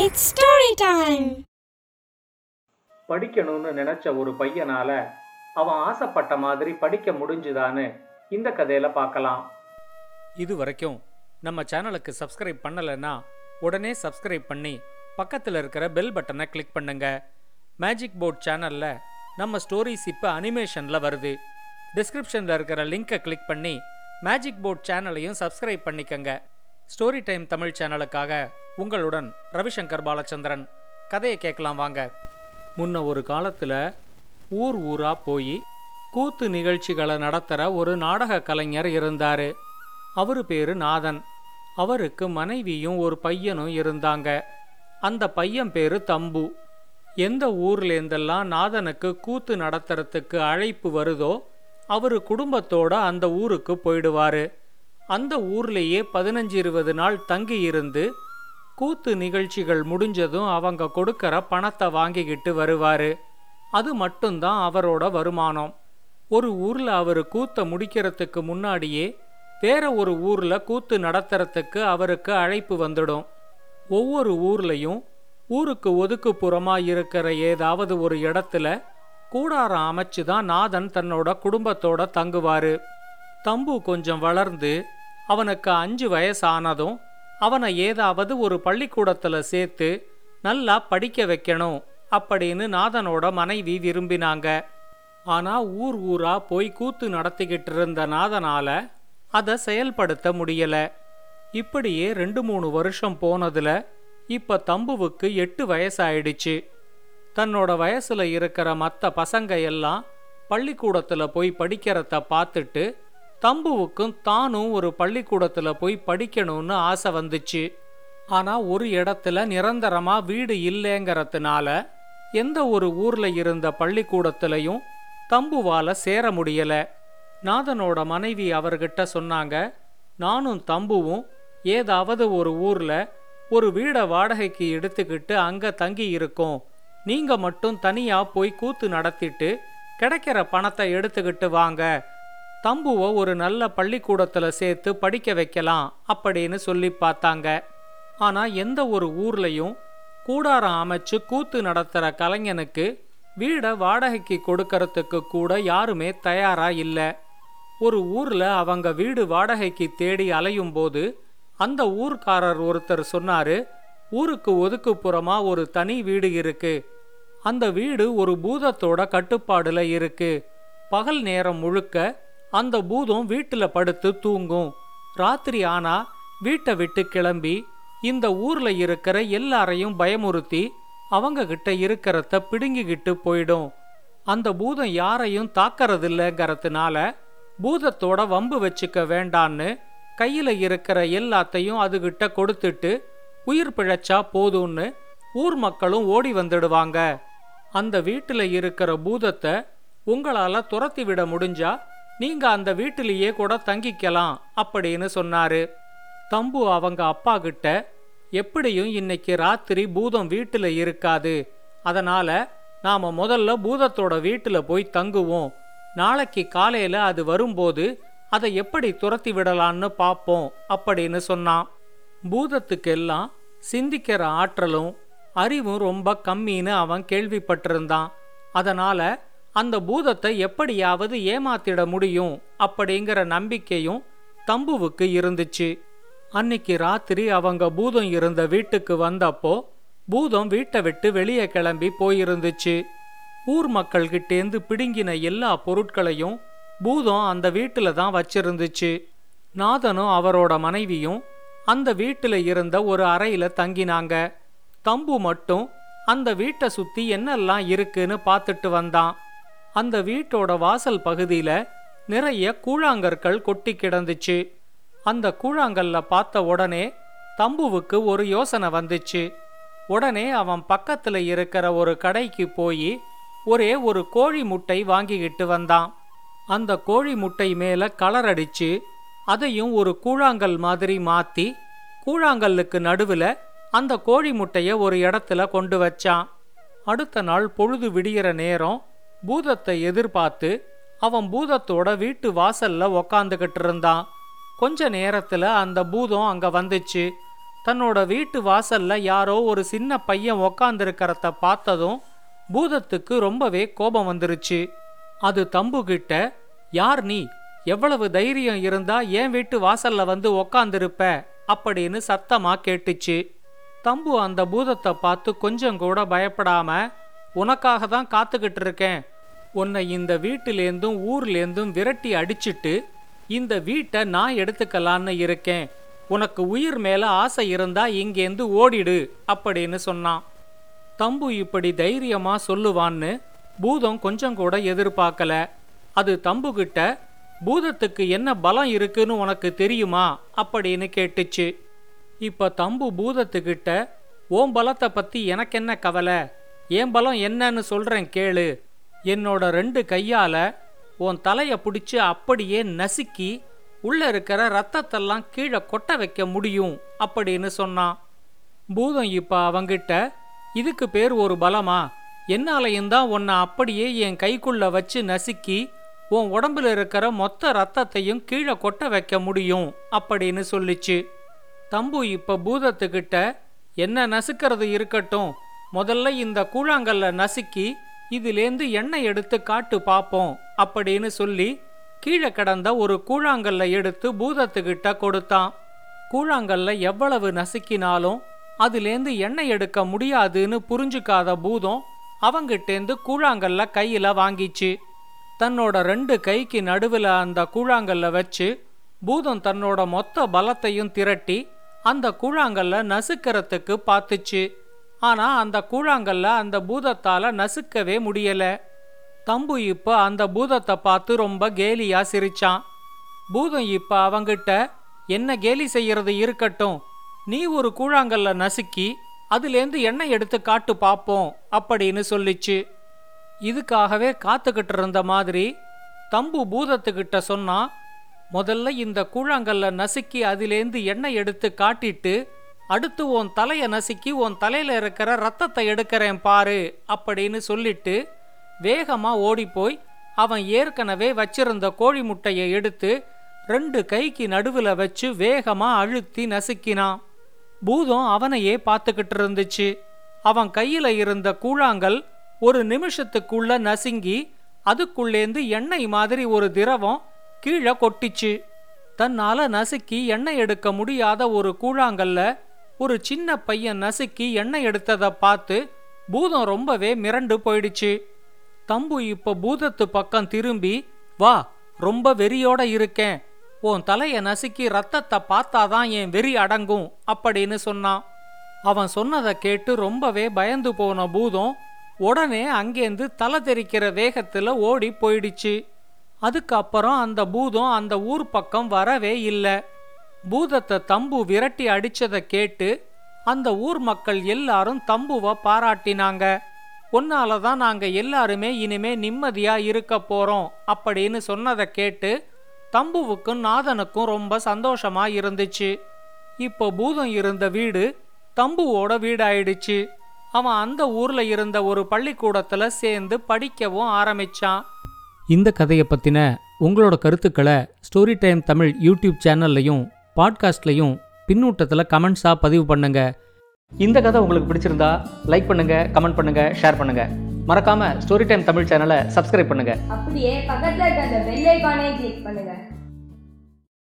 It's story time. படிக்கணும்னு நினைச்ச ஒரு பையனால அவன் ஆசைப்பட்ட மாதிரி படிக்க முடிஞ்சுதான்னு இந்த கதையில பார்க்கலாம். இது வரைக்கும் நம்ம சேனலுக்கு சப்ஸ்கிரைப் பண்ணலைன்னா உடனே சப்ஸ்கிரைப் பண்ணி பக்கத்தில் இருக்கிற பெல் பட்டனை கிளிக் பண்ணுங்க. மேஜிக் போர்ட் சேனல்ல நம்ம ஸ்டோரிஸ் இப்போ அனிமேஷனில் வருது. டிஸ்கிரிப்ஷனில் இருக்கிற லிங்கை கிளிக் பண்ணி மேஜிக் போர்ட் சேனலையும் சப்ஸ்கிரைப் பண்ணிக்கங்க. ஸ்டோரி டைம் தமிழ் சேனலுக்காக உங்களுடன் ரவிசங்கர் பாலச்சந்திரன். கதையை கேட்கலாம் வாங்க. முன்ன ஒரு காலத்தில் ஊர் ஊரா போய் கூத்து நிகழ்ச்சிகளை நடத்துகிற ஒரு நாடக கலைஞர் இருந்தார். அவரு பேரு நாதன். அவருக்கு மனைவியும் ஒரு பையனும் இருந்தாங்க. அந்த பையன் பேரு தம்பு. எந்த ஊர்லேருந்தெல்லாம் நாதனுக்கு கூத்து நடத்துறதுக்கு அழைப்பு வருதோ அவர் குடும்பத்தோட அந்த ஊருக்கு போயிடுவாரு. அந்த ஊர்லேயே பதினஞ்சு இருபது நாள் தங்கி இருந்து கூத்து நிகழ்ச்சிகள் முடிஞ்சதும் அவங்க கொடுக்கற பணத்தை வாங்கிக்கிட்டு வருவார். அது மட்டும்தான் அவரோட வருமானம். ஒரு ஊரில் அவர் கூத்த முடிக்கிறதுக்கு முன்னாடியே வேற ஒரு ஊரில் கூத்து நடத்துறதுக்கு அவருக்கு அழைப்பு வந்துடும். ஒவ்வொரு ஊர்லையும் ஊருக்கு ஒதுக்குப்புறமா இருக்கிற ஏதாவது ஒரு இடத்துல கூடாரம் அமைச்சு தான் நாதன் தன்னோட குடும்பத்தோட தங்குவாரு. தம்பு கொஞ்சம் வளர்ந்து அவனுக்கு அஞ்சு வயசானதும் அவனை ஏதாவது ஒரு பள்ளிக்கூடத்தில் சேர்த்து நல்லா படிக்க வைக்கணும் அப்படின்னு நாதனோட மனைவி விரும்பினாங்க. ஆனா ஊர் ஊரா போய் கூத்து நடத்திக்கிட்டு இருந்த நாதனால அதை செயல்படுத்த முடியல. இப்படியே ரெண்டு மூணு வருஷம் போனதுல இப்ப தம்புவுக்கு எட்டு வயசாயிடுச்சு. தன்னோட வயசுல இருக்கிற மற்ற பசங்க எல்லாம் பள்ளிக்கூடத்துல போய் படிக்கிறத பார்த்துட்டு தம்புவுக்கும் தானும் ஒரு பள்ளிக்கூடத்தில் போய் படிக்கணும்னு ஆசை வந்துச்சு. ஆனால் ஒரு இடத்துல நிரந்தரமாக வீடு இல்லைங்கிறதுனால எந்த ஒரு ஊரில் இருந்த பள்ளிக்கூடத்திலையும் தம்புவால சேர முடியல. நாதனோட மனைவி அவர்கிட்ட சொன்னாங்க நானும் தம்புவும் ஏதாவது ஒரு ஊர்ல ஒரு வீடை வாடகைக்கு எடுத்துக்கிட்டு அங்க தங்கி இருக்கோம். நீங்க மட்டும் தனியா போய் கூத்து நடத்திட்டு கிடைக்கிற பணத்தை எடுத்துக்கிட்டு வாங்க. தம்புவை ஒரு நல்ல பள்ளிக்கூடத்தில் சேர்த்து படிக்க வைக்கலாம் அப்படின்னு சொல்லி பார்த்தாங்க. ஆனால் எந்த ஒரு ஊர்லையும் கூடாரம் அமைச்சு கூத்து நடத்துகிற கலைஞனுக்கு வீடை வாடகைக்கு கொடுக்கறதுக்கு கூட யாருமே தயாராக இல்லை. ஒரு ஊரில் அவங்க வீடு வாடகைக்கு தேடி அலையும் போது அந்த ஊர்க்காரர் ஒருத்தர் சொன்னார் ஊருக்கு ஒதுக்குப்புறமாக ஒரு தனி வீடு இருக்கு. அந்த வீடு ஒரு பூதத்தோட கட்டுப்பாடில் இருக்கு. பகல் நேரம் முழுக்க அந்த பூதம் வீட்டில் படுத்து தூங்கும். ராத்திரி ஆனா வீட்டை விட்டு கிளம்பி இந்த ஊர்ல இருக்கிற எல்லாரையும் பயமுறுத்தி அவங்க கிட்ட இருக்கிறத பிடுங்கிக்கிட்டு போயிடும். அந்த பூதம் யாரையும் தாக்கறதில்லைங்கிறதுனால பூதத்தோட வம்பு வச்சுக்க வேண்டான்னு கையில இருக்கிற எல்லாத்தையும் அதுகிட்ட கொடுத்துட்டு உயிர் பிழைச்சா போதும்னு ஊர் மக்களும் ஓடி வந்துடுவாங்க. அந்த வீட்டில் இருக்கிற பூதத்தை உங்களால துரத்தி விட முடிஞ்சா நீங்க அந்த வீட்டிலேயே கூட தங்கிக்கலாம் அப்படின்னு சொன்னாரு. தம்பு அவங்க அப்பா கிட்ட எப்படியும் இன்னைக்கு ராத்திரி பூதம் வீட்டில் இருக்காது. அதனால நாம முதல்ல பூதத்தோட வீட்டில் போய் தங்குவோம். நாளைக்கு காலையில அது வரும்போது அதை எப்படி துரத்தி விடலான்னு பார்ப்போம் அப்படின்னு சொன்னான். பூதத்துக்கெல்லாம் சிந்திக்கிற ஆற்றலும் அறிவும் ரொம்ப கம்மின்னு அவன் கேள்விப்பட்டிருந்தான். அதனால அந்த பூதத்தை எப்படியாவது ஏமாத்திட முடியும் அப்படிங்கிற நம்பிக்கையும் தம்புவுக்கு இருந்துச்சு. அன்னைக்கு ராத்திரி அவங்க பூதம் இருந்த வீட்டுக்கு வந்தப்போ பூதம் வீட்டை விட்டு வெளியே கிளம்பி போயிருந்துச்சு. ஊர் மக்கள்கிட்டேந்து பிடுங்கின எல்லா பொருட்களையும் பூதம் அந்த வீட்டில் தான் வச்சிருந்துச்சு. நாதனும் அவரோட மனைவியும் அந்த வீட்டில் இருந்த ஒரு அறையில் தங்கினாங்க. தம்பு மட்டும் அந்த வீட்டை சுத்தி என்னெல்லாம் இருக்குன்னு பார்த்துட்டு வந்தான். அந்த வீட்டோட வாசல் பகுதியில நிறைய கூழாங்கற்கள் கொட்டி கிடந்துச்சு. அந்த கூழாங்கல்ல பார்த்த உடனே தம்புவுக்கு ஒரு யோசனை வந்துச்சு. உடனே அவன் பக்கத்துல இருக்கிற ஒரு கடைக்கு போய் ஒரே ஒரு கோழி முட்டை வாங்கிக்கிட்டு வந்தான். அந்த கோழி முட்டை மேல கலர் அடிச்சு அதையும் ஒரு கூழாங்கல் மாதிரி மாத்தி கூழாங்கல்லுக்கு நடுவுல அந்த கோழி முட்டைய ஒரு இடத்துல கொண்டு வச்சான். அடுத்த நாள் பொழுது விடியற நேரம் பூதத்தை எதிர்பார்த்து அவன் பூதத்தோட வீட்டு வாசல்ல உக்காந்துக்கிட்டு இருந்தான். கொஞ்ச நேரத்துல அந்த பூதம் அங்க வந்துச்சு. தன்னோட வீட்டு வாசல்ல யாரோ ஒரு சின்ன பையன் உக்காந்துருக்கிறத பார்த்ததும் பூதத்துக்கு ரொம்பவே கோபம் வந்துருச்சு. அது தம்பு கிட்ட யார் நீ? எவ்வளவு தைரியம் இருந்தா என் வீட்டு வாசல்ல வந்து உக்காந்துருப்ப? அப்படின்னு சத்தமா கேட்டுச்சு. தம்பு அந்த பூதத்தை பார்த்து கொஞ்சம் கூட பயப்படாம உனக்காக தான் காத்துக்கிட்டு இருக்கேன். உன்னை இந்த வீட்டிலேந்தும் ஊர்லேருந்தும் விரட்டி அடிச்சிட்டு இந்த வீட்டை நான் எடுத்துக்கலான்னு இருக்கேன். உனக்கு உயிர் மேலே ஆசை இருந்தா இங்கேருந்து ஓடிடு அப்படின்னு சொன்னான். தம்பு இப்படி தைரியமா சொல்லுவான்னு பூதம் கொஞ்சம் கூட எதிர்பார்க்கல. அது தம்புகிட்ட பூதத்துக்கு என்ன பலம் இருக்குன்னு உனக்கு தெரியுமா? அப்படின்னு கேட்டுச்சு. இப்ப தம்பு பூதத்துக்கிட்ட ஓம் பலத்தை பத்தி எனக்கு என்ன கவலை? என் பலம் என்னன்னு சொல்றேன் கேளு. என்னோட ரெண்டு கையால உன் தலையை பிடிச்சு அப்படியே நசுக்கி உள்ள இருக்கிற ரத்தத்தெல்லாம் கீழே கொட்ட வைக்க முடியும் அப்படின்னு சொன்னான். பூதம் இப்ப அவங்கிட்ட இதுக்கு பேர் ஒரு பலமா? என்னாலையும் தான் உன்னை அப்படியே என் கைக்குள்ள வச்சு நசுக்கி உன் உடம்புல இருக்கிற மொத்த ரத்தத்தையும் கீழே கொட்ட வைக்க முடியும் அப்படின்னு சொல்லிச்சு. தம்பு இப்ப பூதத்துக்கிட்ட என்ன நசுக்கிறது இருக்கட்டும். முதல்ல இந்த கூழாங்கல்ல நசுக்கி இதிலேந்து எண்ணெய் எடுத்து காட்டு பாப்போம் அப்படின்னு சொல்லி கீழே கிடந்த ஒரு கூழாங்கல்ல எடுத்து பூதத்துக்கிட்ட கொடுத்தான். கூழாங்கல்ல எவ்வளவு நசுக்கினாலும் அதுலேந்து எண்ணெய் எடுக்க முடியாதுன்னு புரிஞ்சுக்காத பூதம் அவங்கிட்டேந்து கூழாங்கல்ல கையில வாங்கிச்சு. தன்னோட ரெண்டு கைக்கு நடுவில் அந்த கூழாங்கல்ல வச்சு பூதம் தன்னோட மொத்த பலத்தையும் திரட்டி அந்த கூழாங்கல்ல நசுக்கிறதுக்கு பார்த்துச்சு ஆனா அந்த கூழாங்கல்ல அந்த பூதத்தால நசுக்கவே முடியல. தம்பு இப்ப அந்த பூதத்தை பார்த்து ரொம்ப கேலியா சிரிச்சான். பூதம் இப்ப அவங்கிட்ட என்ன கேலி செய்யறது இருக்கட்டும். நீ ஒரு கூழாங்கல்ல நசுக்கி அதுலேருந்து எண்ணெய் எடுத்து காட்டு பாப்போம் அப்படின்னு சொல்லிச்சு. இதுக்காகவே காத்துக்கிட்டு இருந்த மாதிரி தம்பு பூதத்துக்கிட்ட சொன்னா முதல்ல இந்த கூழாங்கல்ல நசுக்கி அதிலேந்து எண்ணெய் எடுத்து காட்டிட்டு அடுத்து உன் தலைய நசுக்கி உன் தலையில இருக்கிற ரத்தத்தை எடுக்கிறேன் பாரு அப்படின்னு சொல்லிட்டு வேகமா ஓடிப்போய் அவன் ஏற்கனவே வச்சிருந்த கோழி முட்டையை எடுத்து ரெண்டு கைக்கு நடுவுல வச்சு வேகமா அழுத்தி நசுக்கினான். பூதம் அவனையே பார்த்துக்கிட்டு இருந்துச்சு. அவன் கையில இருந்த கூழாங்கல் ஒரு நிமிஷத்துக்குள்ள நசுங்கி அதுக்குள்ளேந்து எண்ணெய் மாதிரி ஒரு திரவம் கீழே கொட்டிச்சு. தன்னால நசுக்கி எண்ணெய் எடுக்க முடியாத ஒரு கூழாங்கல்ல ஒரு சின்ன பையன் நசுக்கி எண்ணெய் எடுத்ததை பார்த்து பூதம் ரொம்பவே மிரண்டு போயிடுச்சு. தம்பு இப்ப பூதத்து பக்கம் திரும்பி வா ரொம்ப வெறியோட இருக்கேன். உன் தலையை நசுக்கி ரத்தத்தை பார்த்தாதான் என் வெறி அடங்கும் அப்படின்னு சொன்னான். அவன் சொன்னதை கேட்டு ரொம்பவே பயந்து போன பூதம் உடனே அங்கேருந்து தலை தெறிக்கிற வேகத்துல ஓடி போயிடுச்சு. அதுக்கப்புறம் அந்த பூதம் அந்த ஊர் பக்கம் வரவே இல்லை. பூதத்தை தம்பு விரட்டி அடிச்சதை கேட்டு அந்த ஊர் மக்கள் எல்லாரும் தம்புவை பாராட்டினாங்க. உன்னால தான் நாங்க எல்லாருமே இனிமே நிம்மதியா இருக்க போறோம் அப்படின்னு சொன்னதை கேட்டு தம்புவுக்கும் நாதனுக்கும் ரொம்ப சந்தோஷமா இருந்துச்சு. இப்போ பூதம் இருந்த வீடு தம்புவோட வீடாயிடுச்சு. அவன் அந்த ஊர்ல இருந்த ஒரு பள்ளிக்கூடத்துல சேர்ந்து படிக்கவும் ஆரம்பிச்சான். இந்த கதையை பத்தின உங்களோட கருத்துக்களை ஸ்டோரி டைம் தமிழ் யூடியூப் சேனல்லையும் பாட்காஸ்ட்லையும் பின்னூட்டத்தில் கமெண்ட்ஸாக பதிவு பண்ணுங்க. இந்த கதை உங்களுக்கு பிடிச்சிருந்தா லைக் பண்ணுங்க கமெண்ட் பண்ணுங்க ஷேர் பண்ணுங்க. மறக்காம ஸ்டோரி டைம் தமிழ் சேனலை சப்ஸ்கிரைப் பண்ணுங்க. அப்படியே பக்கத்துல இருக்க அந்த பெல் ஐகானையும் கிளிக் பண்ணுங்க.